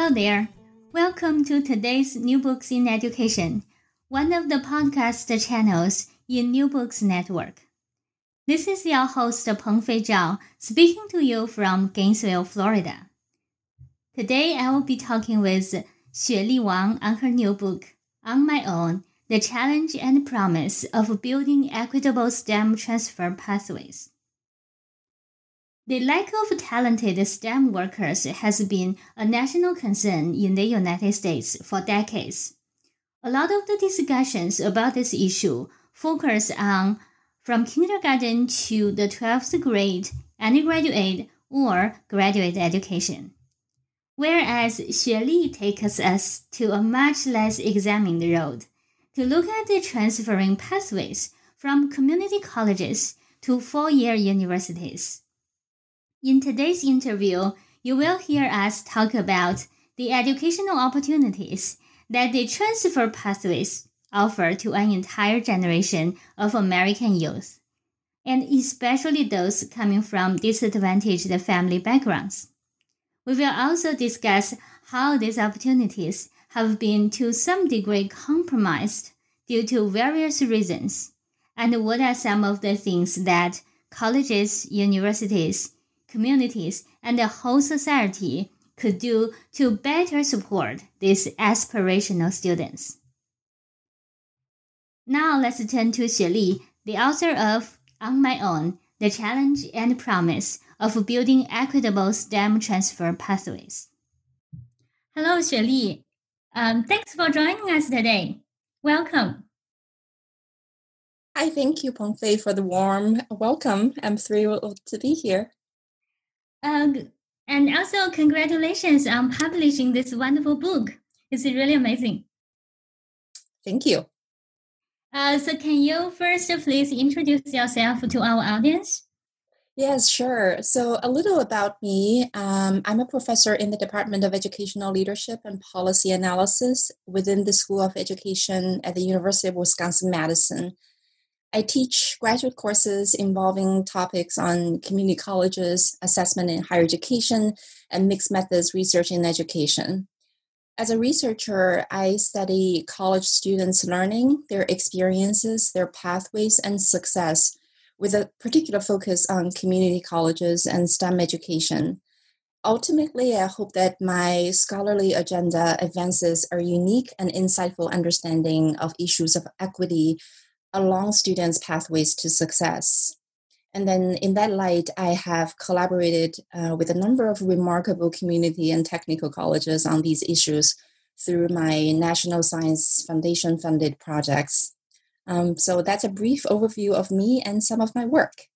Hello there. Welcome to today's New Books in Education, one of the podcast channels in New Books Network. This is your host Peng Fei Zhao speaking to you from Gainesville, Florida. Today I will be talking with Xueli Wang on her new book, On My Own, The Challenge and Promise of Building Equitable STEM Transfer Pathways. The lack of talented STEM workers has been a national concern in the United States for decades. A lot of the discussions about this issue focus on from kindergarten to the 12th grade undergraduate or graduate education. Whereas Xueli takes us to a much less examined road to look at the transferring pathways from community colleges to four year universities. In today's interview, you will hear us talk about the educational opportunities that the transfer pathways offer to an entire generation of American youth, and especially those coming from disadvantaged family backgrounds. We will also discuss how these opportunities have been to some degree compromised due to various reasons, and what are some of the things that colleges, universities, communities, and the whole society could do to better support these aspirational students. Now let's turn to Xueli, the author of On My Own, The Challenge and Promise of Building Equitable STEM Transfer Pathways. Hello, Xueli. Um, thanks for joining us today. Welcome. Hi, thank you, Peng Fei, for the warm welcome. I'm thrilled to be here. Uh, and also, congratulations on publishing this wonderful book. It's really amazing. Thank you. Uh, so, can you first please introduce yourself to our audience? Yes, sure. So, a little about me. Um, I'm a professor in the Department of Educational Leadership and Policy Analysis within the School of Education at the University of Wisconsin Madison. I teach graduate courses involving topics on community colleges, assessment in higher education, and mixed methods research in education. As a researcher, I study college students' learning, their experiences, their pathways, and success, with a particular focus on community colleges and STEM education. Ultimately, I hope that my scholarly agenda advances a unique and insightful understanding of issues of equity along students' pathways to success. And then, in that light, I have collaborated uh, with a number of remarkable community and technical colleges on these issues through my National Science Foundation funded projects. Um, so, that's a brief overview of me and some of my work.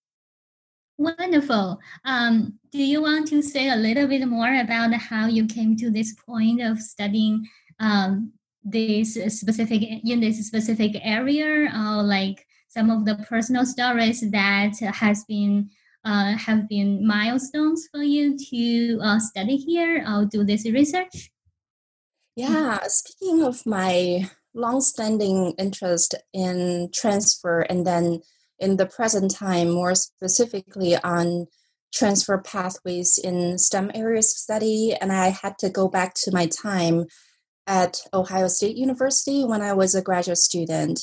Wonderful. Um, do you want to say a little bit more about how you came to this point of studying um, this specific in this specific area or like some of the personal stories that has been uh, have been milestones for you to uh, study here or do this research? Yeah speaking of my long-standing interest in transfer and then in the present time more specifically on transfer pathways in stem areas of study and i had to go back to my time at Ohio State University when I was a graduate student.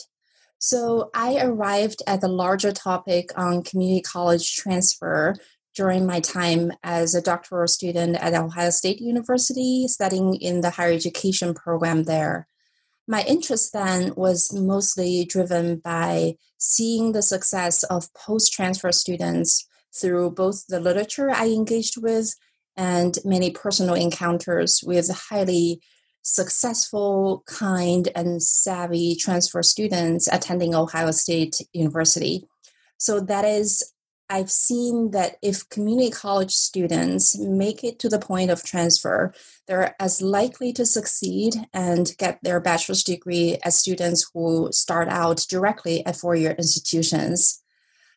So I arrived at the larger topic on community college transfer during my time as a doctoral student at Ohio State University, studying in the higher education program there. My interest then was mostly driven by seeing the success of post transfer students through both the literature I engaged with and many personal encounters with highly successful, kind, and savvy transfer students attending Ohio State University. So that is, I've seen that if community college students make it to the point of transfer, they're as likely to succeed and get their bachelor's degree as students who start out directly at four year institutions.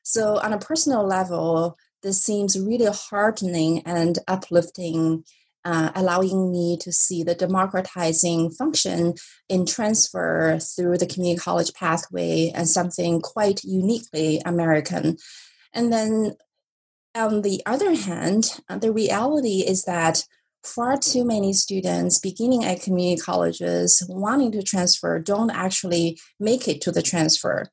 So, on a personal level, this seems really heartening and uplifting uh, allowing me to see the democratizing function in transfer through the community college pathway and something quite uniquely American. And then on the other hand, uh, the reality is that far too many students beginning at community colleges wanting to transfer don't actually make it to the transfer.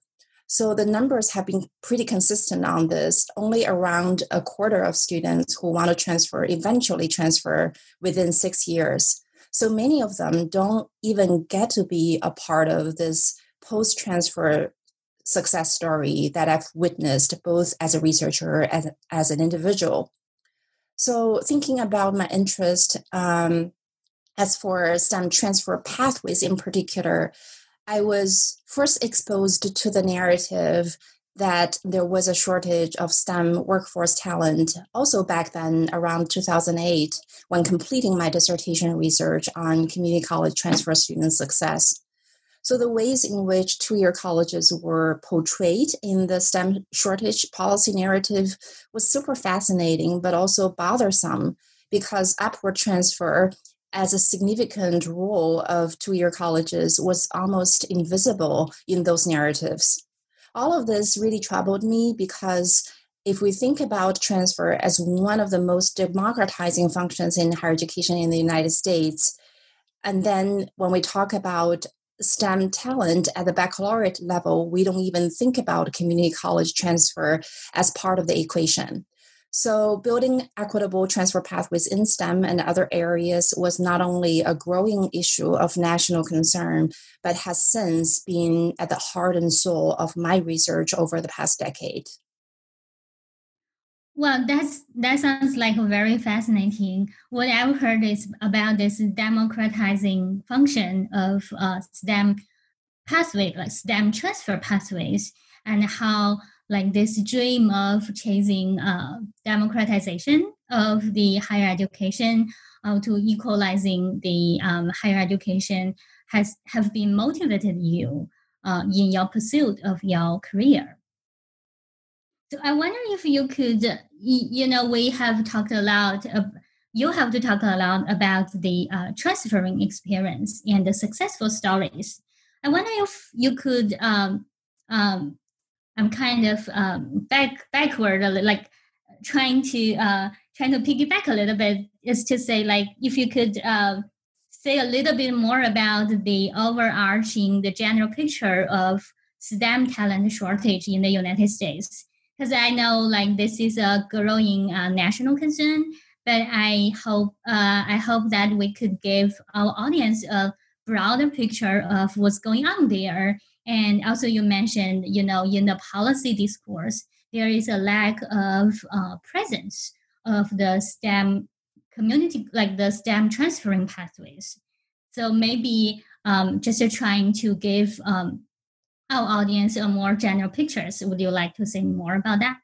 So the numbers have been pretty consistent on this. Only around a quarter of students who want to transfer eventually transfer within six years. So many of them don't even get to be a part of this post transfer success story that I've witnessed both as a researcher and as an individual. So, thinking about my interest um, as for STEM transfer pathways in particular, I was first exposed to the narrative that there was a shortage of STEM workforce talent also back then around 2008 when completing my dissertation research on community college transfer student success. So, the ways in which two year colleges were portrayed in the STEM shortage policy narrative was super fascinating, but also bothersome because upward transfer as a significant role of two year colleges was almost invisible in those narratives. All of this really troubled me because if we think about transfer as one of the most democratizing functions in higher education in the United States, and then when we talk about STEM talent at the baccalaureate level, we don't even think about community college transfer as part of the equation. So, building equitable transfer pathways in STEM and other areas was not only a growing issue of national concern, but has since been at the heart and soul of my research over the past decade. Well, that's that sounds like a very fascinating. What I've heard is about this democratizing function of uh, STEM pathway, like STEM transfer pathways, and how like this dream of chasing uh, democratization of the higher education uh, to equalizing the um, higher education has have been motivated you uh, in your pursuit of your career. So I wonder if you could, you know, we have talked a lot. You have to talk a lot about the uh, transferring experience and the successful stories. I wonder if you could um, um, I'm kind of um, back backward, like trying to uh, trying to piggyback a little bit, is to say like if you could uh, say a little bit more about the overarching, the general picture of STEM talent shortage in the United States, because I know like this is a growing uh, national concern. But I hope uh, I hope that we could give our audience a broader picture of what's going on there and also, you mentioned, you know, in the policy discourse, there is a lack of uh, presence of the STEM community, like the STEM transferring pathways. So maybe um, just trying to give um, our audience a more general pictures. Would you like to say more about that?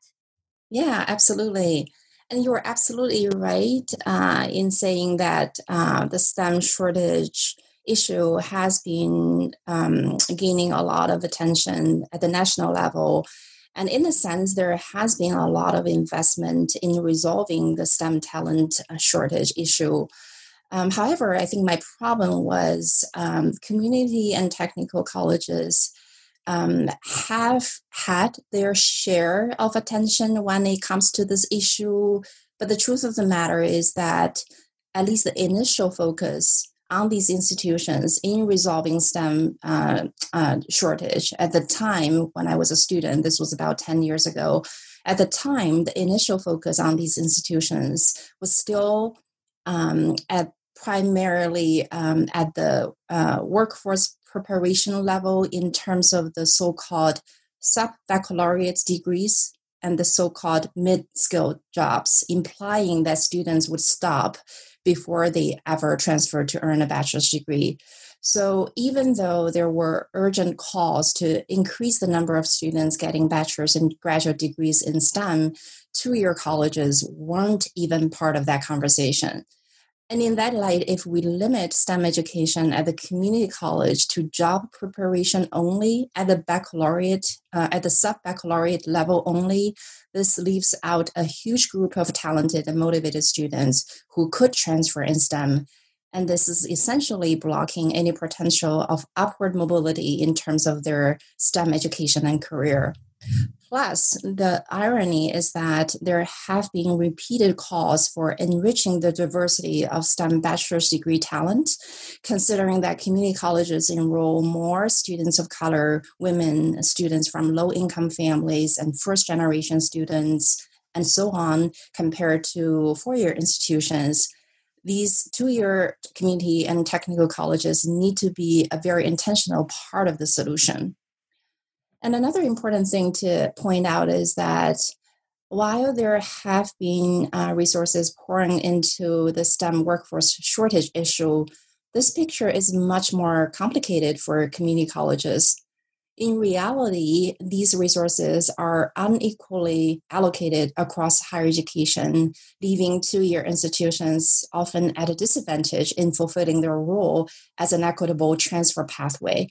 Yeah, absolutely. And you're absolutely right uh, in saying that uh, the STEM shortage issue has been um, gaining a lot of attention at the national level. And in a sense, there has been a lot of investment in resolving the STEM talent uh, shortage issue. Um, however, I think my problem was um, community and technical colleges um, have had their share of attention when it comes to this issue. But the truth of the matter is that at least the initial focus on these institutions in resolving STEM uh, uh, shortage. At the time when I was a student, this was about 10 years ago, at the time, the initial focus on these institutions was still um, at primarily um, at the uh, workforce preparation level in terms of the so-called sub-baccalaureate degrees and the so called mid-skilled jobs, implying that students would stop before they ever transfer to earn a bachelor's degree. So, even though there were urgent calls to increase the number of students getting bachelor's and graduate degrees in STEM, two year colleges weren't even part of that conversation. And in that light, if we limit STEM education at the community college to job preparation only, at the baccalaureate, uh, at the sub baccalaureate level only, this leaves out a huge group of talented and motivated students who could transfer in STEM. And this is essentially blocking any potential of upward mobility in terms of their STEM education and career. Plus, the irony is that there have been repeated calls for enriching the diversity of STEM bachelor's degree talent, considering that community colleges enroll more students of color, women, students from low income families, and first generation students, and so on, compared to four year institutions. These two year community and technical colleges need to be a very intentional part of the solution. And another important thing to point out is that while there have been uh, resources pouring into the STEM workforce shortage issue, this picture is much more complicated for community colleges. In reality, these resources are unequally allocated across higher education, leaving two year institutions often at a disadvantage in fulfilling their role as an equitable transfer pathway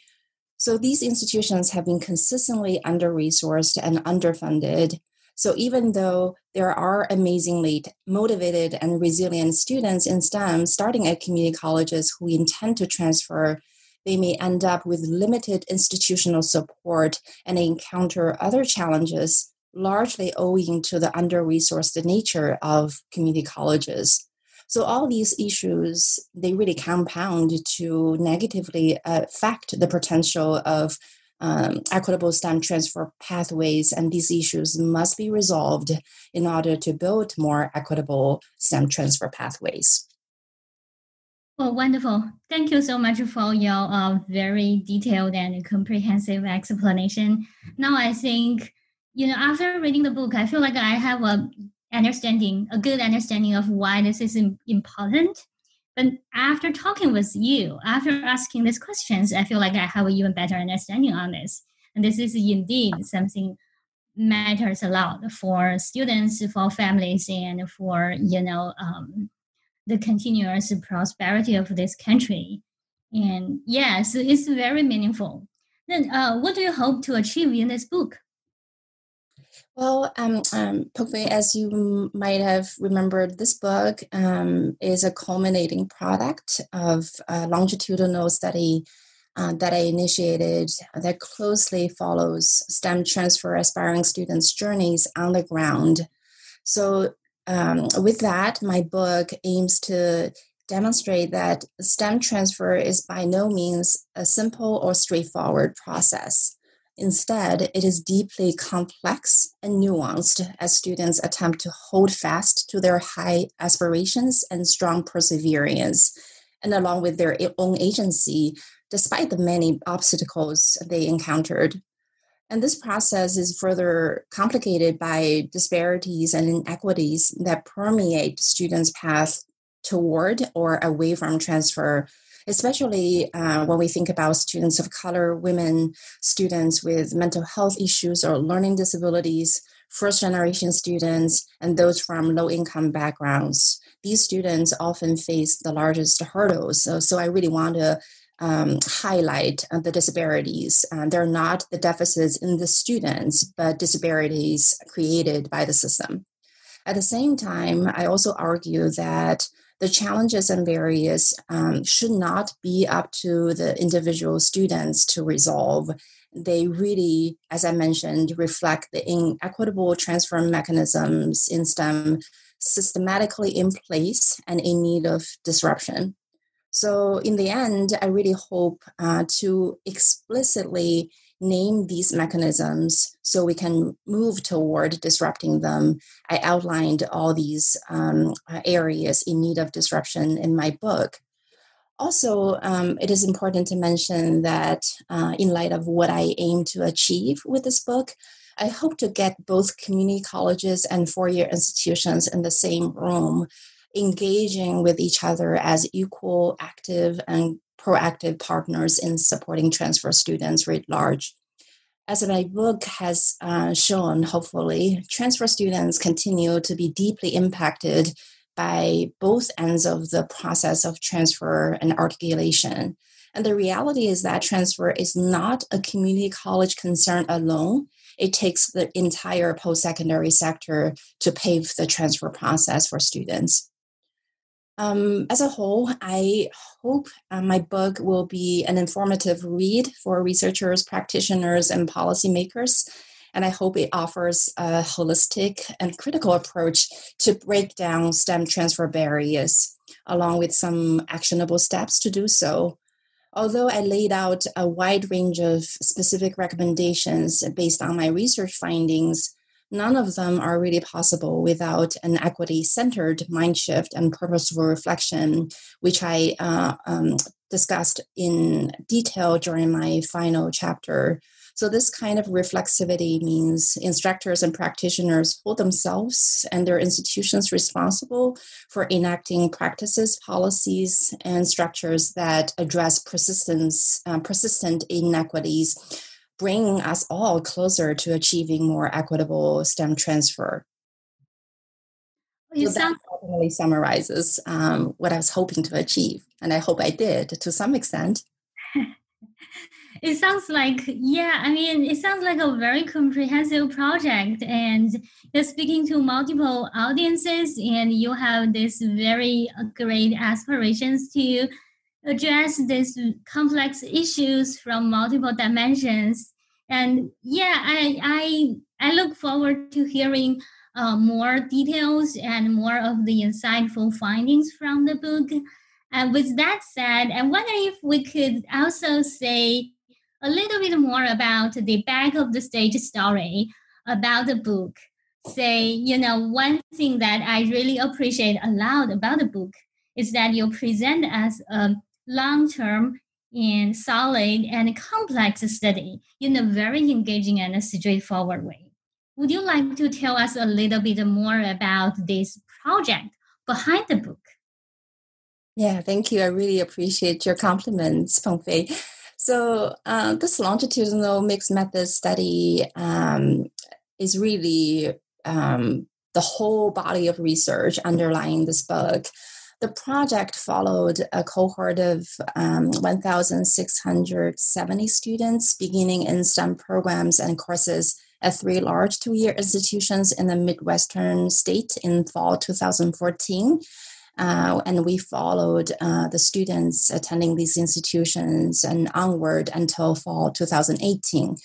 so these institutions have been consistently under resourced and underfunded. So even though there are amazingly motivated and resilient students in STEM starting at community colleges who intend to transfer, they may end up with limited institutional support and encounter other challenges, largely owing to the under resourced nature of community colleges. So all these issues, they really compound to negatively affect the potential of um, equitable STEM transfer pathways, and these issues must be resolved in order to build more equitable STEM transfer pathways. Oh, wonderful. Thank you so much for your uh, very detailed and comprehensive explanation. Now, I think, you know, after reading the book, I feel like I have a understanding, a good understanding of why this is important. But after talking with you, after asking these questions, I feel like I have an even better understanding on this. And this is indeed something matters a lot for students, for families, and for you know um, the continuous prosperity of this country. And yes, it's very meaningful. Then, uh, what do you hope to achieve in this book? Well, um, um, as you might have remembered, this book um, is a culminating product of a longitudinal study uh, that I initiated that closely follows STEM transfer aspiring students' journeys on the ground. So, um, with that, my book aims to demonstrate that STEM transfer is by no means a simple or straightforward process. Instead, it is deeply complex and nuanced as students attempt to hold fast to their high aspirations and strong perseverance, and along with their own agency, despite the many obstacles they encountered. And this process is further complicated by disparities and inequities that permeate students' path toward or away from transfer especially uh, when we think about students of color, women, students with mental health issues or learning disabilities, first generation students, and those from low income backgrounds. These students often face the largest hurdles. So, so I really want to um, highlight uh, the disparities. Uh, they're not the deficits in the students, but disparities created by the system. At the same time, I also argue that the challenges and barriers um, should not be up to the individual students to resolve. They really, as I mentioned, reflect the inequitable transfer mechanisms in STEM systematically in place and in need of disruption. So, in the end, I really hope uh, to explicitly name these mechanisms so we can move toward disrupting them. I outlined all these um, areas in need of disruption in my book. Also, um, it is important to mention that uh, in light of what I aim to achieve with this book, I hope to get both community colleges and four year institutions in the same room, engaging with each other as equal, active, and proactive partners in supporting transfer students writ large. As my book has uh, shown, hopefully, transfer students continue to be deeply impacted by both ends of the process of transfer and articulation. And the reality is that transfer is not a community college concern alone. It takes the entire post secondary sector to pave the transfer process for students. Um, as a whole, I hope uh, my book will be an informative read for researchers, practitioners, and policymakers. And I hope it offers a holistic and critical approach to break down STEM transfer barriers, along with some actionable steps to do so. Although I laid out a wide range of specific recommendations based on my research findings, none of them are really possible without an equity centered mind shift and purposeful reflection, which I uh, um, discussed in detail during my final chapter. So, this kind of reflexivity means instructors and practitioners hold themselves and their institutions responsible for enacting practices, policies, and structures that address persistence, uh, persistent inequities, bringing us all closer to achieving more equitable STEM transfer. You so sound- that ultimately summarizes um, what I was hoping to achieve, and I hope I did to some extent it sounds like yeah i mean it sounds like a very comprehensive project and you're speaking to multiple audiences and you have this very great aspirations to address these complex issues from multiple dimensions and yeah i i i look forward to hearing uh, more details and more of the insightful findings from the book and with that said i wonder if we could also say a little bit more about the back of the stage story about the book. Say, you know, one thing that I really appreciate a lot about the book is that you present as a long term and solid and complex study in a very engaging and straightforward way. Would you like to tell us a little bit more about this project behind the book? Yeah, thank you. I really appreciate your compliments, Pengfei. So uh, this longitudinal mixed method study um, is really um, the whole body of research underlying this book. The project followed a cohort of um, 1,670 students beginning in STEM programs and courses at three large two year institutions in the Midwestern state in fall 2014. Uh, and we followed uh, the students attending these institutions and onward until fall 2018.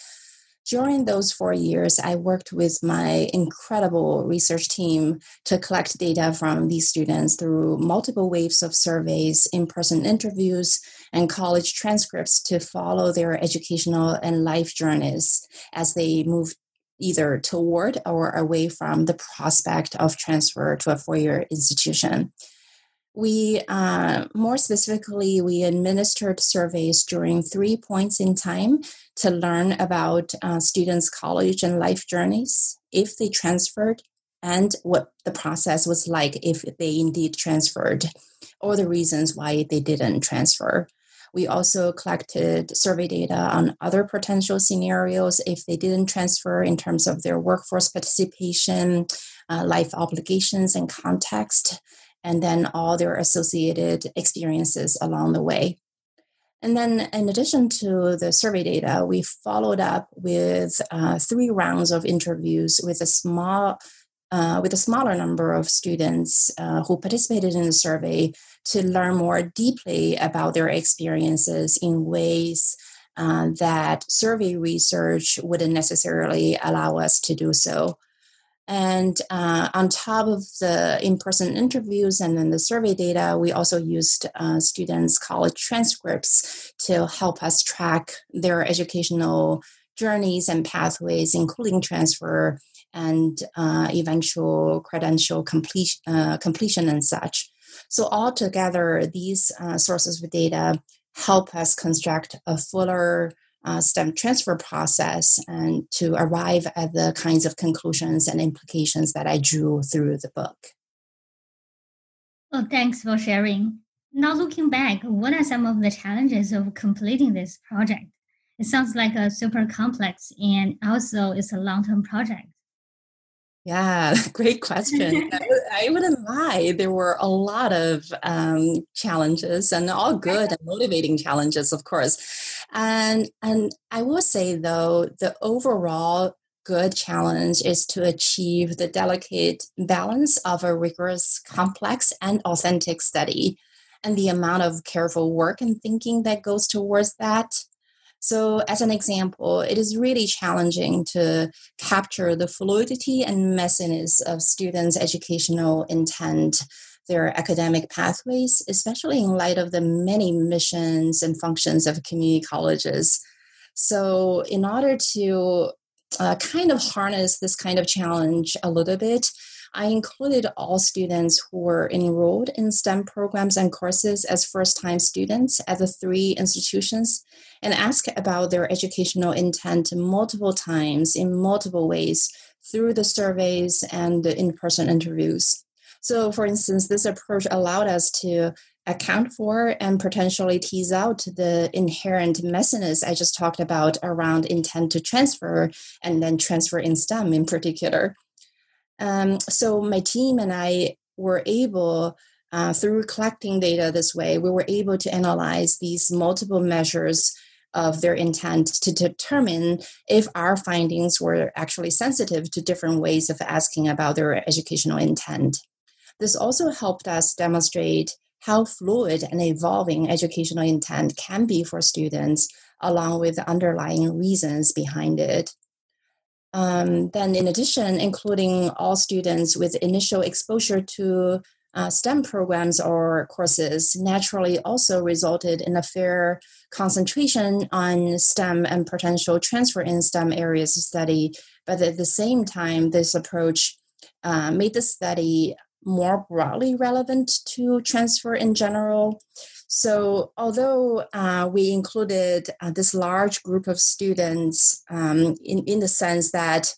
During those four years, I worked with my incredible research team to collect data from these students through multiple waves of surveys, in person interviews, and college transcripts to follow their educational and life journeys as they moved either toward or away from the prospect of transfer to a four year institution. We, uh, more specifically, we administered surveys during three points in time to learn about uh, students' college and life journeys, if they transferred, and what the process was like if they indeed transferred, or the reasons why they didn't transfer. We also collected survey data on other potential scenarios if they didn't transfer in terms of their workforce participation, uh, life obligations, and context and then all their associated experiences along the way. And then, in addition to the survey data, we followed up with uh, three rounds of interviews with a small, uh, with a smaller number of students uh, who participated in the survey to learn more deeply about their experiences in ways uh, that survey research wouldn't necessarily allow us to do so. And uh, on top of the in person interviews and then the survey data, we also used uh, students' college transcripts to help us track their educational journeys and pathways, including transfer and uh, eventual credential completion, uh, completion and such. So, altogether, these uh, sources of data help us construct a fuller uh, STEM transfer process and to arrive at the kinds of conclusions and implications that I drew through the book. Well, thanks for sharing. Now, looking back, what are some of the challenges of completing this project? It sounds like a super complex and also it's a long term project. Yeah, great question. I wouldn't lie. There were a lot of um, challenges and all good and motivating challenges, of course. And, and I will say, though, the overall good challenge is to achieve the delicate balance of a rigorous, complex, and authentic study and the amount of careful work and thinking that goes towards that. So, as an example, it is really challenging to capture the fluidity and messiness of students' educational intent, their academic pathways, especially in light of the many missions and functions of community colleges. So, in order to uh, kind of harness this kind of challenge a little bit, I included all students who were enrolled in STEM programs and courses as first time students at the three institutions and asked about their educational intent multiple times in multiple ways through the surveys and the in person interviews. So, for instance, this approach allowed us to account for and potentially tease out the inherent messiness I just talked about around intent to transfer and then transfer in STEM in particular. Um, so my team and I were able, uh, through collecting data this way, we were able to analyze these multiple measures of their intent to determine if our findings were actually sensitive to different ways of asking about their educational intent. This also helped us demonstrate how fluid and evolving educational intent can be for students, along with the underlying reasons behind it. Um, then, in addition, including all students with initial exposure to uh, STEM programs or courses naturally also resulted in a fair concentration on STEM and potential transfer in STEM areas of study. But at the same time, this approach uh, made the study more broadly relevant to transfer in general. So, although uh, we included uh, this large group of students um, in, in the sense that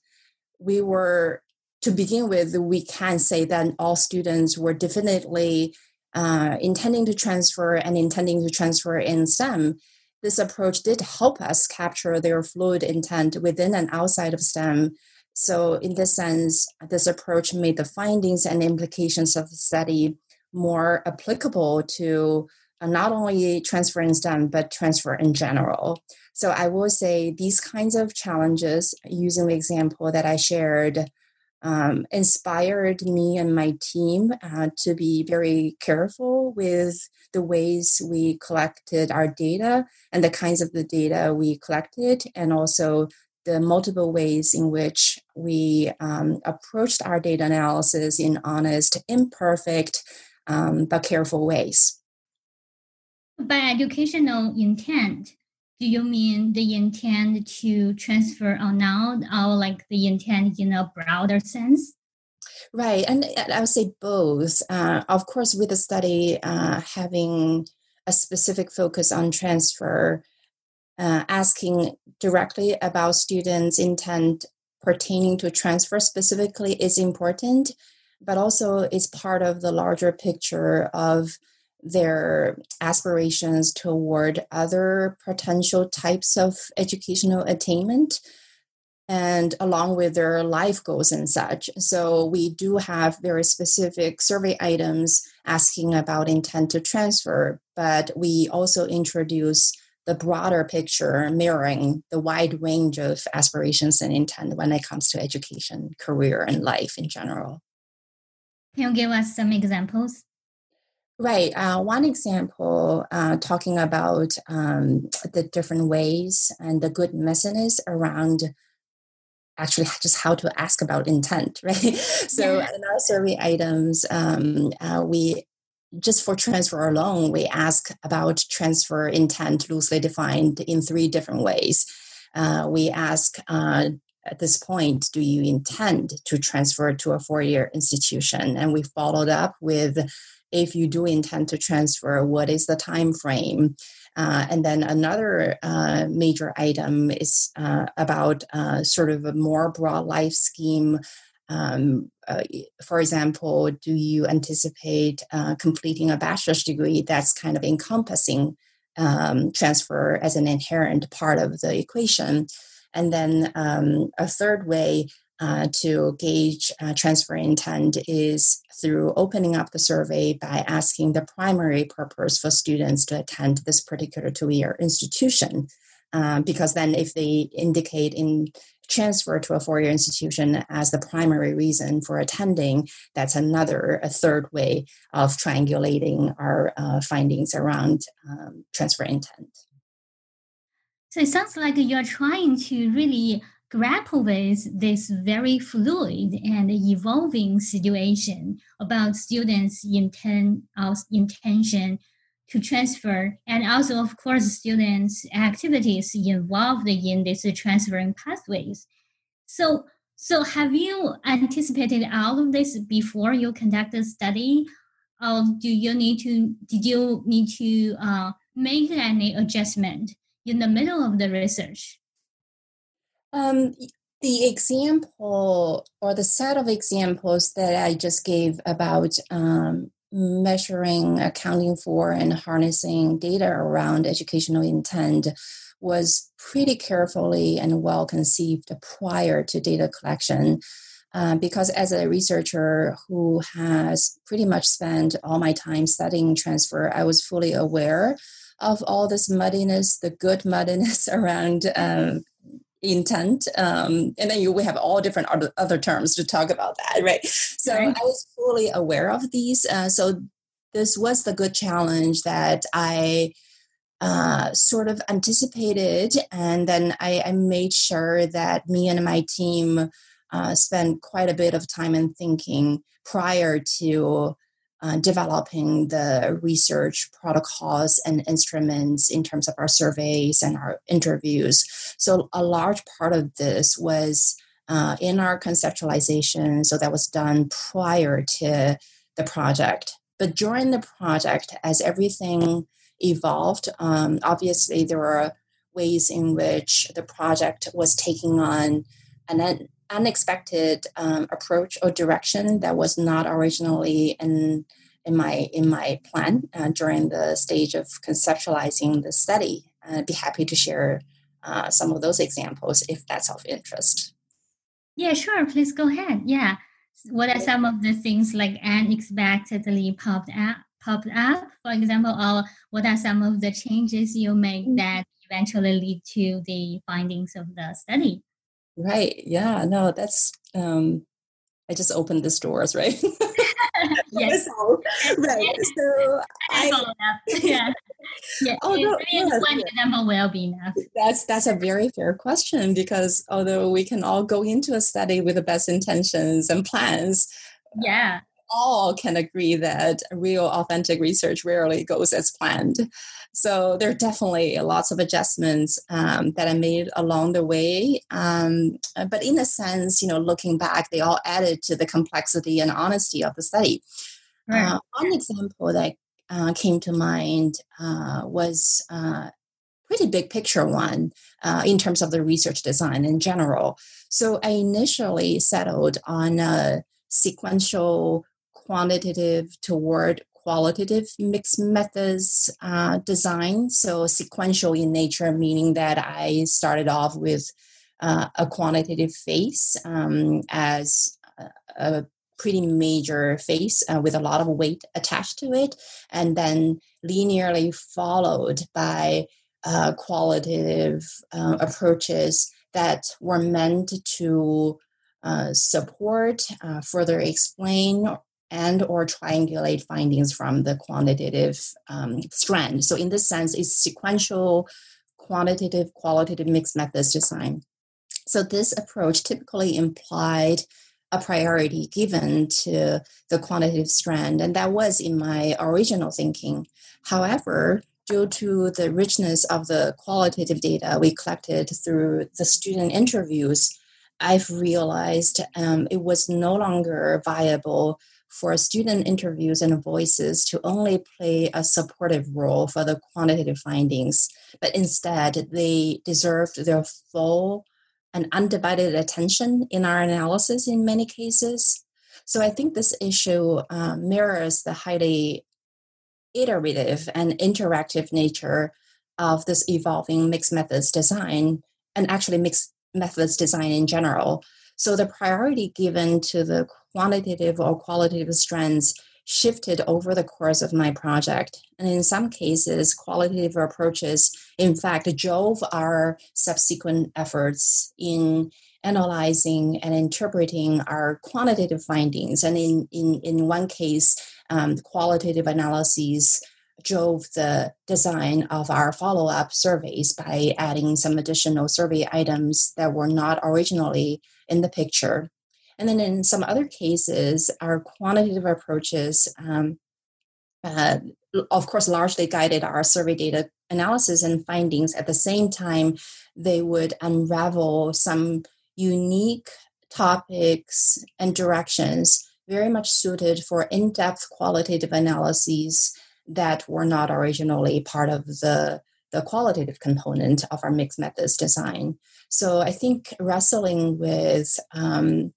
we were, to begin with, we can say that all students were definitely uh, intending to transfer and intending to transfer in STEM, this approach did help us capture their fluid intent within and outside of STEM. So, in this sense, this approach made the findings and implications of the study more applicable to not only transfer in STEM, but transfer in general. So I will say these kinds of challenges, using the example that I shared, um, inspired me and my team uh, to be very careful with the ways we collected our data and the kinds of the data we collected, and also the multiple ways in which we um, approached our data analysis in honest, imperfect, um, but careful ways. By educational intent, do you mean the intent to transfer or not, or like the intent in a broader sense? Right, and I would say both. Uh, of course, with the study uh, having a specific focus on transfer, uh, asking directly about students' intent pertaining to transfer specifically is important, but also is part of the larger picture of their aspirations toward other potential types of educational attainment and along with their life goals and such. So we do have very specific survey items asking about intent to transfer, but we also introduce the broader picture mirroring the wide range of aspirations and intent when it comes to education, career, and life in general. Can you give us some examples? Right. Uh, one example, uh, talking about um, the different ways and the good messiness around actually just how to ask about intent, right? so yeah. in our survey items, um, uh, we just for transfer alone, we ask about transfer intent loosely defined in three different ways. Uh, we ask uh, at this point, do you intend to transfer to a four year institution? And we followed up with if you do intend to transfer, what is the time frame? Uh, and then another uh, major item is uh, about uh, sort of a more broad life scheme. Um, uh, for example, do you anticipate uh, completing a bachelor's degree that's kind of encompassing um, transfer as an inherent part of the equation? And then um, a third way uh, to gauge uh, transfer intent is through opening up the survey by asking the primary purpose for students to attend this particular two year institution. Um, because then, if they indicate in transfer to a four year institution as the primary reason for attending, that's another, a third way of triangulating our uh, findings around um, transfer intent. So it sounds like you're trying to really grapple with this very fluid and evolving situation about students' intent, uh, intention to transfer, and also, of course, students' activities involved in these transferring pathways. So, so have you anticipated all of this before you conduct the study, or do you need to? Did you need to uh, make any adjustment in the middle of the research? Um, the example or the set of examples that I just gave about um, measuring, accounting for, and harnessing data around educational intent was pretty carefully and well conceived prior to data collection. Uh, because as a researcher who has pretty much spent all my time studying transfer, I was fully aware of all this muddiness, the good muddiness around um, intent um, and then you we have all different other, other terms to talk about that right so right. i was fully aware of these uh, so this was the good challenge that i uh, sort of anticipated and then I, I, made sure that me and my team uh, spent quite a bit of time and thinking prior to uh, developing the research protocols and instruments in terms of our surveys and our interviews. So, a large part of this was uh, in our conceptualization, so that was done prior to the project. But during the project, as everything evolved, um, obviously there were ways in which the project was taking on an unexpected um, approach or direction that was not originally in in my in my plan uh, during the stage of conceptualizing the study. I'd be happy to share uh, some of those examples if that's of interest. Yeah, sure. Please go ahead. Yeah, what are some of the things like unexpectedly popped up? Popped up, for example, or what are some of the changes you make mm-hmm. that eventually lead to the findings of the study? Right. Yeah. No, that's. Um, I just opened this doors, right? yes. right. So I. Yeah. Yeah. Oh, no, yes, one example will be enough. That's that's a very fair question because although we can all go into a study with the best intentions and plans, yeah, all can agree that real authentic research rarely goes as planned. So there are definitely lots of adjustments um, that I made along the way. Um, but in a sense, you know, looking back, they all added to the complexity and honesty of the study. Right. Uh, one example that uh, came to mind uh, was uh, pretty big picture one uh, in terms of the research design in general. So I initially settled on a sequential quantitative toward qualitative mixed methods uh, design. So sequential in nature, meaning that I started off with uh, a quantitative phase um, as a pretty major phase uh, with a lot of weight attached to it, and then linearly followed by uh, qualitative uh, approaches that were meant to uh, support, uh, further explain, and or triangulate findings from the quantitative um, strand. So in this sense, it's sequential, quantitative, qualitative mixed methods design. So this approach typically implied a priority given to the quantitative strand, and that was in my original thinking. However, due to the richness of the qualitative data we collected through the student interviews, I've realized um, it was no longer viable for student interviews and voices to only play a supportive role for the quantitative findings, but instead they deserved their full and undivided attention in our analysis in many cases. So I think this issue uh, mirrors the highly iterative and interactive nature of this evolving mixed methods design and actually mixed methods design in general. So the priority given to the quantitative or qualitative strands shifted over the course of my project. And in some cases, qualitative approaches, in fact, drove our subsequent efforts in analyzing and interpreting our quantitative findings. And in, in, in one case, um, qualitative analyses drove the design of our follow up surveys by adding some additional survey items that were not originally in the picture. And then in some other cases, our quantitative approaches, um, uh, of course, largely guided our survey data analysis and findings. At the same time, they would unravel some unique topics and directions very much suited for in depth qualitative analyses that were not originally part of the, the qualitative component of our mixed methods design. So I think wrestling with um,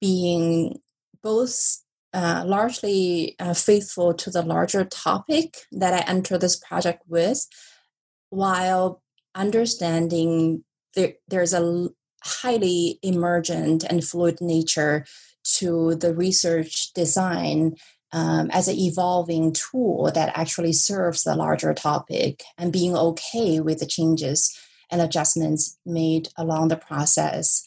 being both uh, largely uh, faithful to the larger topic that I enter this project with, while understanding there, there's a highly emergent and fluid nature to the research design um, as an evolving tool that actually serves the larger topic and being okay with the changes and adjustments made along the process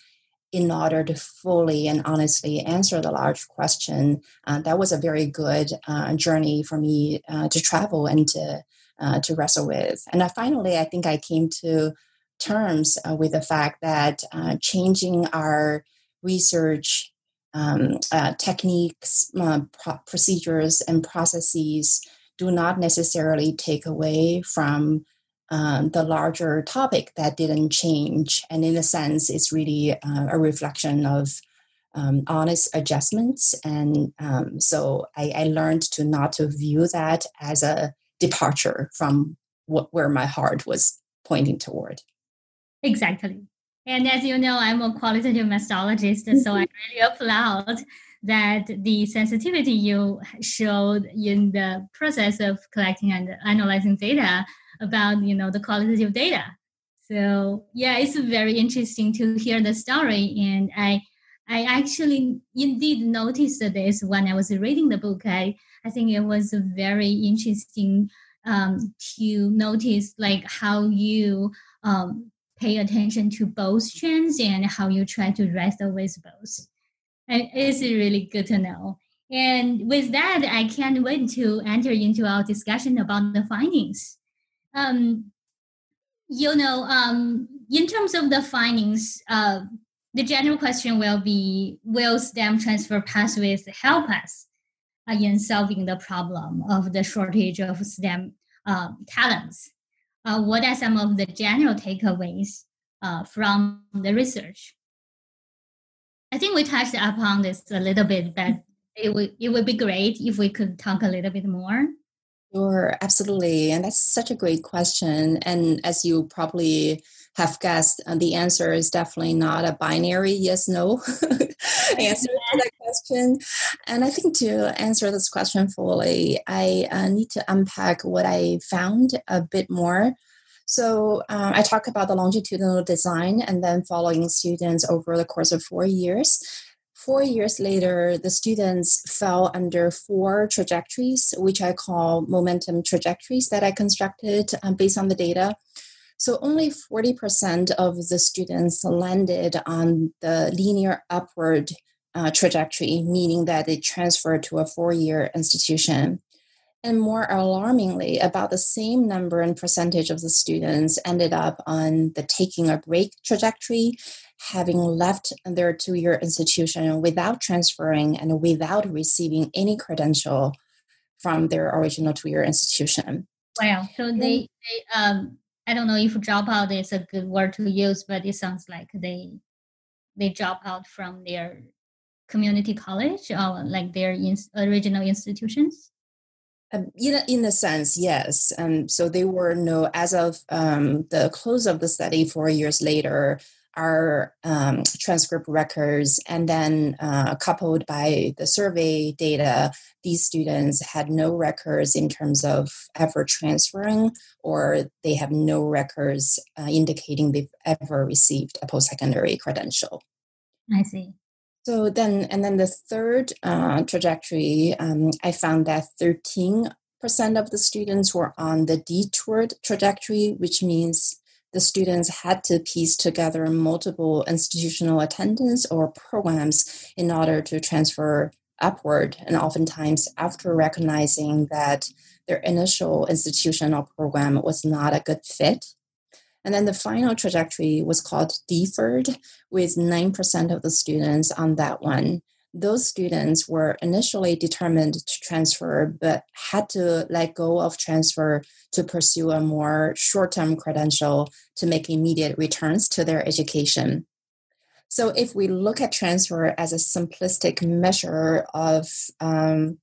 in order to fully and honestly answer the large question. Uh, that was a very good uh, journey for me uh, to travel and to uh, to wrestle with. And finally, I think I came to terms uh, with the fact that uh, changing our research um, techniques, pro- procedures, and processes do not necessarily take away from um, the larger topic that didn't change. And in a sense, it's really uh, a reflection of um, honest adjustments. And um, so I, I, learned to not to view that as a departure from what, where my heart was pointing toward. Exactly. And as you know, I'm a qualitative methodologist, so I really applaud that the sensitivity you showed in the process of collecting and analyzing data about you know the qualitative data. So yeah it's very interesting to hear the story. And i i actually indeed noticed this when i was reading the book. I i think it was very interesting um, to notice like how you um, pay attention to both trends and how you try to wrestle with both. And it's really good to know. And with that i can't wait to enter into our discussion about the findings um, you know, um, in terms of the findings, uh, the general question will be Will STEM transfer pathways help us uh, in solving the problem of the shortage of STEM uh, talents? Uh, what are some of the general takeaways uh, from the research? I think we touched upon this a little bit, but it would, it would be great if we could talk a little bit more. Sure, absolutely. And that's such a great question. And as you probably have guessed, uh, the answer is definitely not a binary yes no answer to that question. And I think to answer this question fully, I uh, need to unpack what I found a bit more. So uh, I talk about the longitudinal design and then following students over the course of four years. Four years later, the students fell under four trajectories, which I call momentum trajectories that I constructed um, based on the data. So only 40% of the students landed on the linear upward uh, trajectory, meaning that they transferred to a four year institution. And more alarmingly, about the same number and percentage of the students ended up on the taking a break trajectory, having left their two year institution without transferring and without receiving any credential from their original two year institution. Wow. So they, they, um, I don't know if dropout is a good word to use, but it sounds like they they drop out from their community college or like their in, original institutions? Um, in, a, in a sense, yes. Um, so they were no, as of um, the close of the study four years later, our um, transcript records and then uh, coupled by the survey data, these students had no records in terms of ever transferring or they have no records uh, indicating they've ever received a post-secondary credential. I see. So then, and then the third uh, trajectory, um, I found that 13% of the students were on the detoured trajectory, which means the students had to piece together multiple institutional attendance or programs in order to transfer upward. And oftentimes, after recognizing that their initial institutional program was not a good fit. And then the final trajectory was called deferred, with 9% of the students on that one those students were initially determined to transfer but had to let go of transfer to pursue a more short-term credential to make immediate returns to their education. So if we look at transfer as a simplistic measure of um,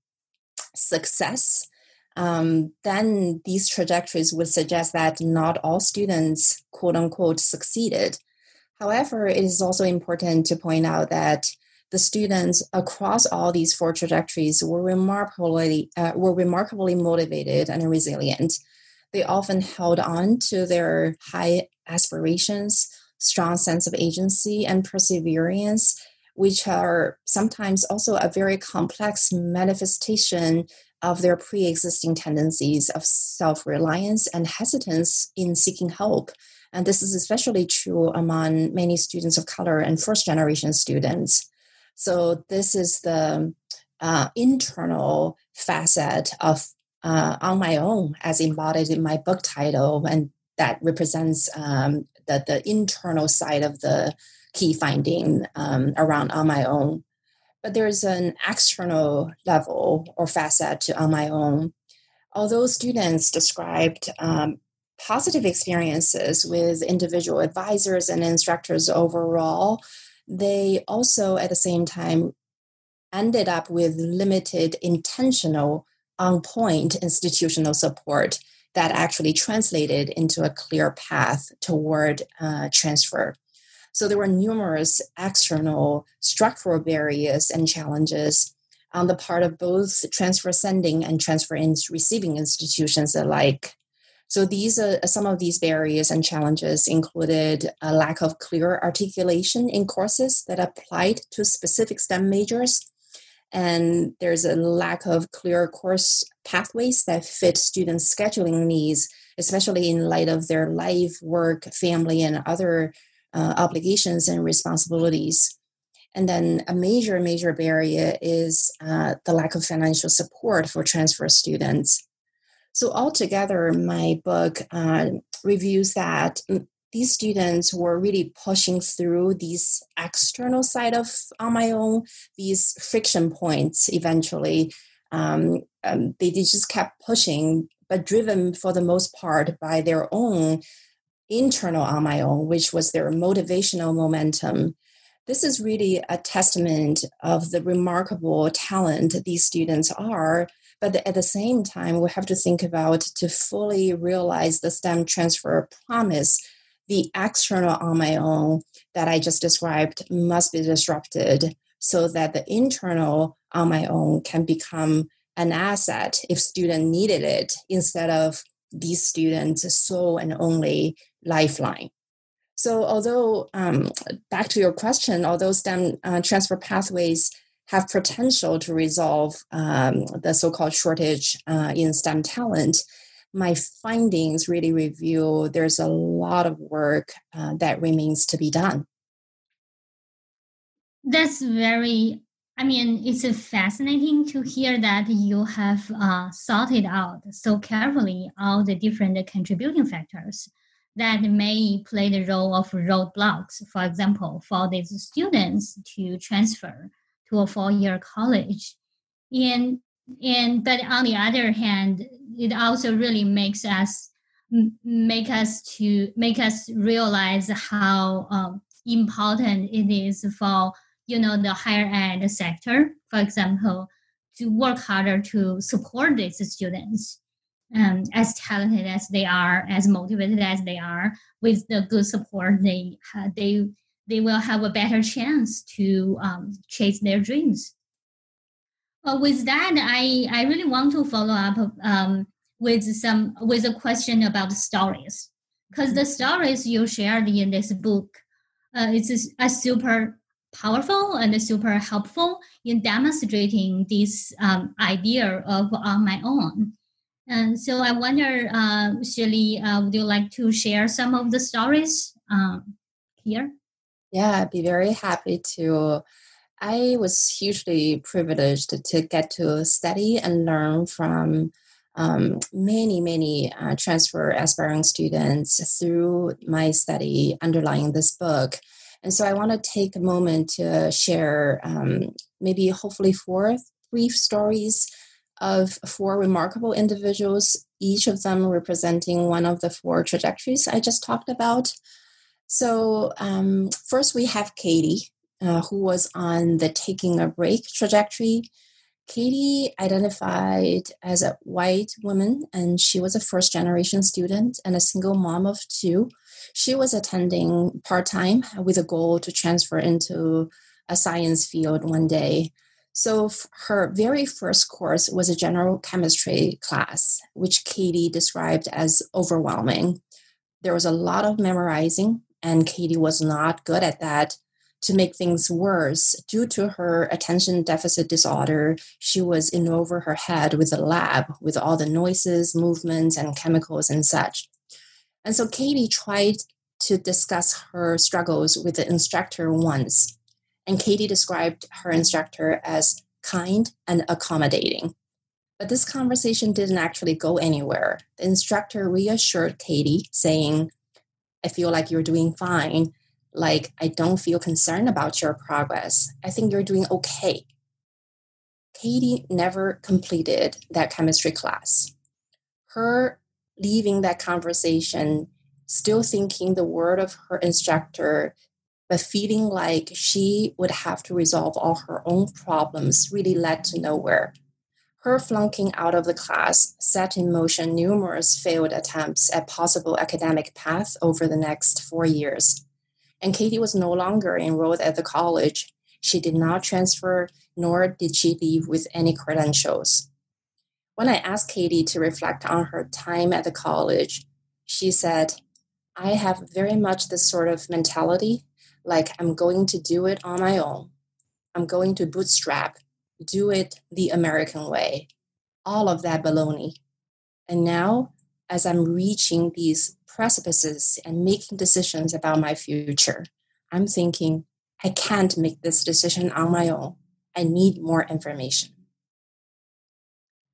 success um, then these trajectories would suggest that not all students quote unquote succeeded. However it is also important to point out that the students across all these four trajectories were remarkably uh, were remarkably motivated and resilient. They often held on to their high aspirations, strong sense of agency, and perseverance, which are sometimes also a very complex manifestation of their pre-existing tendencies of self-reliance and hesitance in seeking help. And this is especially true among many students of color and first generation students. So this is the uh, internal facet of uh, on my own, as embodied in my book title, and that represents um, the the internal side of the key finding um, around on my own. But there's an external level or facet to on my own. Although students described um, positive experiences with individual advisors and instructors overall, they also at the same time ended up with limited intentional on point institutional support that actually translated into a clear path toward uh, transfer. So there were numerous external structural barriers and challenges on the part of both transfer sending and transfer in receiving institutions alike. So these are some of these barriers and challenges included a lack of clear articulation in courses that applied to specific STEM majors. And there's a lack of clear course pathways that fit students' scheduling needs, especially in light of their life, work, family, and other uh, obligations and responsibilities. And then a major, major barrier is uh, the lack of financial support for transfer students. So, altogether, my book uh, reviews that mm, these students were really pushing through these external side of on my own, these friction points eventually. Um, um, they, they just kept pushing, but driven for the most part by their own internal on my own, which was their motivational momentum. This is really a testament of the remarkable talent these students are but at the same time, we have to think about to fully realize the STEM transfer promise, the external on my own that I just described must be disrupted so that the internal on my own can become an asset if student needed it instead of these students sole and only lifeline. So although, um, back to your question, although STEM uh, transfer pathways have potential to resolve um, the so-called shortage uh, in STEM talent, my findings really reveal there's a lot of work uh, that remains to be done. That's very, I mean, it's fascinating to hear that you have uh, sorted out so carefully all the different contributing factors that may play the role of roadblocks, for example, for these students to transfer to a four-year college. And and but on the other hand it also really makes us make us to make us realize how um, important it is for you know the higher ed sector, for example, to work harder to support these students um, as talented as they are, as motivated as they are, with the good support, they uh, they they will have a better chance to um, chase their dreams. Uh, with that, I, I really want to follow up um, with some with a question about stories, because the stories you shared in this book, uh, it's a super powerful and super helpful in demonstrating this um, idea of on my own. And so I wonder, uh, Xueli, uh, would you like to share some of the stories um, here? Yeah, I'd be very happy to. I was hugely privileged to get to study and learn from um, many, many uh, transfer aspiring students through my study underlying this book. And so I want to take a moment to share um, maybe hopefully four brief stories of four remarkable individuals, each of them representing one of the four trajectories I just talked about. So, um, first we have Katie, uh, who was on the taking a break trajectory. Katie identified as a white woman, and she was a first generation student and a single mom of two. She was attending part time with a goal to transfer into a science field one day. So her very first course was a general chemistry class, which Katie described as overwhelming. There was a lot of memorizing, and Katie was not good at that. To make things worse, due to her attention deficit disorder, she was in over her head with the lab, with all the noises, movements, and chemicals and such. And so Katie tried to discuss her struggles with the instructor once. And Katie described her instructor as kind and accommodating. But this conversation didn't actually go anywhere. The instructor reassured Katie, saying, I feel like you're doing fine. Like, I don't feel concerned about your progress. I think you're doing okay. Katie never completed that chemistry class. Her leaving that conversation, still thinking the word of her instructor but feeling like she would have to resolve all her own problems really led to nowhere. Her flunking out of the class set in motion numerous failed attempts at possible academic path over the next four years. And Katie was no longer enrolled at the college. She did not transfer, nor did she leave with any credentials. When I asked Katie to reflect on her time at the college, she said, I have very much this sort of mentality like I'm going to do it on my own. I'm going to bootstrap, do it the American way. All of that baloney. And now, as I'm reaching these precipices and making decisions about my future, I'm thinking, I can't make this decision on my own. I need more information.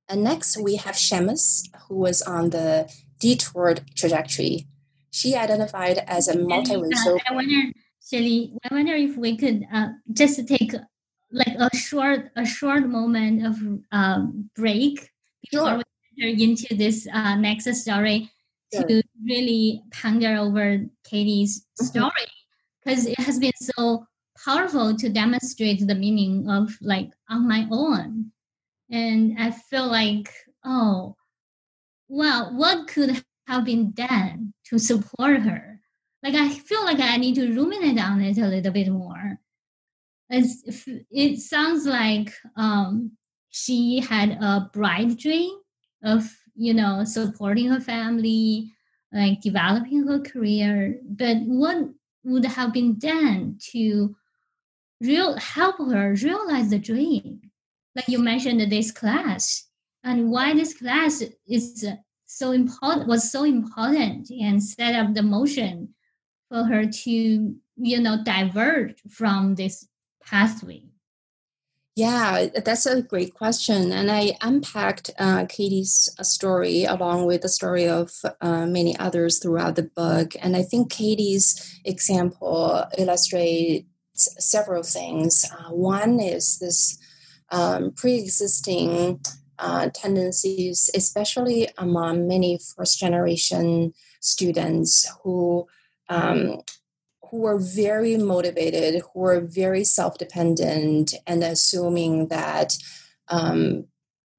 And next, we have Shemus, who was on the detoured trajectory. She identified as a multiracial. I wonder Xueli, I wonder if we could uh, just take like a short a short moment of um, break before sure. we enter into this uh, next story sure. to really ponder over Katie's mm-hmm. story because it has been so powerful to demonstrate the meaning of like on my own, and I feel like oh, well, what could have been done to support her? like I feel like I need to ruminate on it a little bit more. It's, it sounds like um, she had a bright dream of you know supporting her family, like developing her career. But what would have been done to real help her realize the dream? Like you mentioned this class, and why this class is so important was so important and set up the motion for her to you know divert from this pathway yeah, that's a great question. And I unpacked uh, Katie's uh, story along with the story of uh, many others throughout the book. And I think Katie's example illustrates several things. Uh, one is this um, pre existing uh, tendencies, especially among many first generation students who um, who are very motivated, who are very self-dependent, and assuming that um,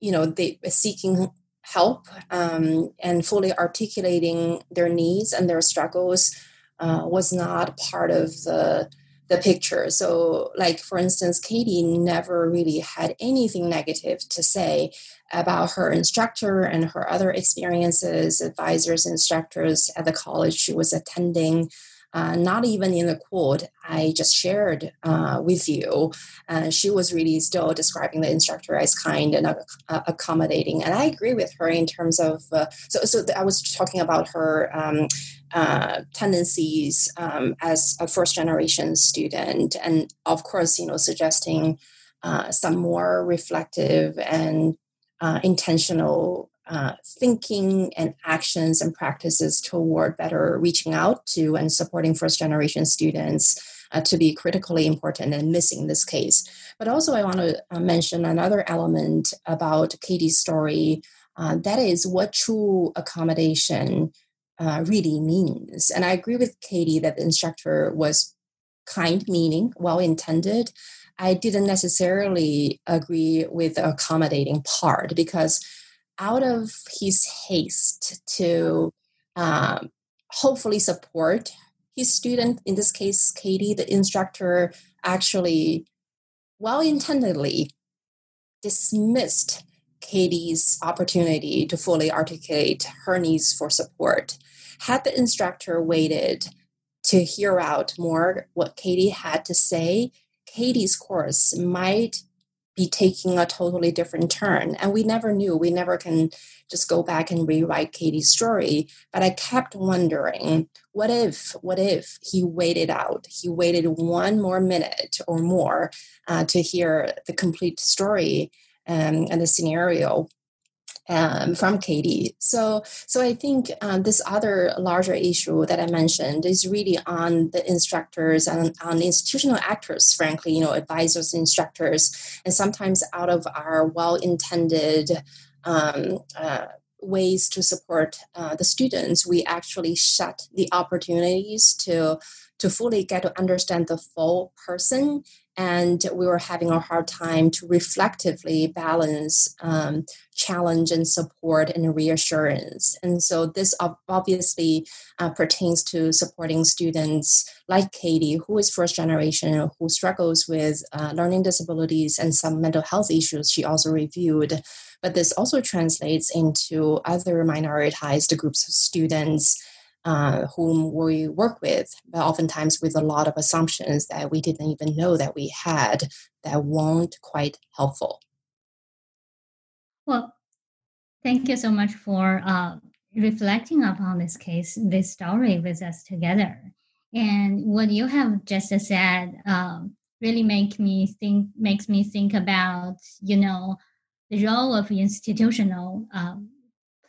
you know they seeking help um, and fully articulating their needs and their struggles uh, was not part of the the picture. So, like for instance, Katie never really had anything negative to say about her instructor and her other experiences, advisors, instructors at the college she was attending uh, not even in the quote I just shared uh, with you. Uh, she was really still describing the instructor as kind and uh, accommodating. And I agree with her in terms of, uh, so, so I was talking about her um, uh, tendencies um, as a first generation student. And of course, you know, suggesting some more reflective and intentional uh, thinking and actions and practices toward better reaching out to and supporting first generation students uh, to be critically important and missing in this case. But also, I want to uh, mention another element about Katie's story uh, that is what true accommodation uh, really means. And I agree with Katie that the instructor was kind meaning, well intended. I didn't necessarily agree with the accommodating part because out of his haste to um, hopefully support his student, in this case, Katie, the instructor, actually well intendedly dismissed Katie's opportunity to fully articulate her needs for support. Had the instructor waited to hear out more what Katie had to say, Katie's course might be taking a totally different turn. And we never knew. We never can just go back and rewrite Katie's story. But I kept wondering, what if, what if he waited out? He waited one more minute or more uh, to hear the complete story um, and the scenario um, from Katie. So, so I think um, this other larger issue that I mentioned is really on the instructors and on institutional actors, frankly, you know, advisors, instructors, and sometimes out of our well-intended um, uh, ways to support uh, the students, we actually shut the opportunities to to fully get to understand the full person and we were having a hard time to reflectively balance um, challenge and support and reassurance. And so this obviously uh, pertains to supporting students like katie who is first generation who struggles with uh, learning disabilities and some mental health issues she also reviewed. But this also translates into other minoritized groups of students uh, whom we work with, but oftentimes with a lot of assumptions that we didn't even know that we had that weren't quite helpful. Well, thank you so much for uh, reflecting upon this case, this story with us together. And what you have just said um, really make me think makes me think about you know the role of institutional um,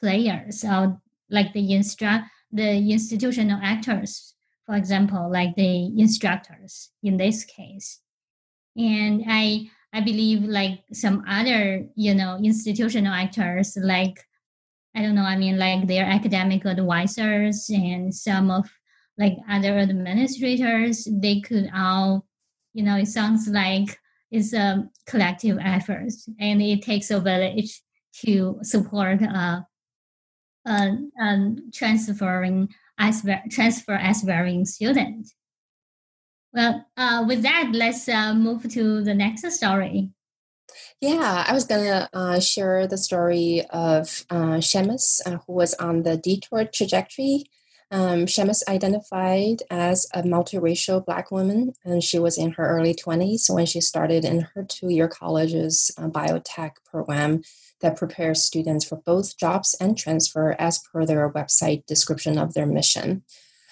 players, or like the instruct the institutional actors, for example, like the instructors in this case. And I I believe like some other, you know, institutional actors like I don't know, I mean like their academic advisors and some of like other administrators, they could all, you know, it sounds like it's a collective effort and it takes a village to support uh, uh, um, transferring transfer aspiring student. Well, uh, with that, let's uh, move to the next story. Yeah, I was gonna uh, share the story of uh, Shemus, uh, who was on the detour trajectory. Um, Shemus identified as a multiracial Black woman, and she was in her early 20s when she started in her two year college's uh, biotech program that prepares students for both jobs and transfer as per their website description of their mission.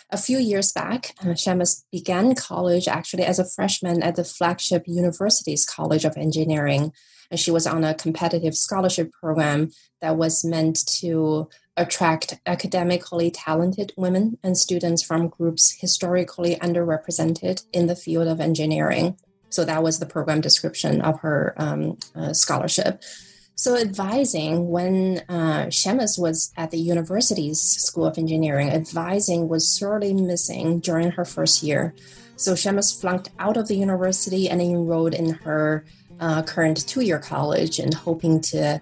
A few years back, uh, Shemus began college actually as a freshman at the flagship university's College of Engineering. And she was on a competitive scholarship program that was meant to attract academically talented women and students from groups historically underrepresented in the field of engineering. So that was the program description of her um, uh, scholarship. So, advising when uh, Shamus was at the university's School of Engineering, advising was sorely missing during her first year. So, Shamus flunked out of the university and enrolled in her uh, current two year college and hoping to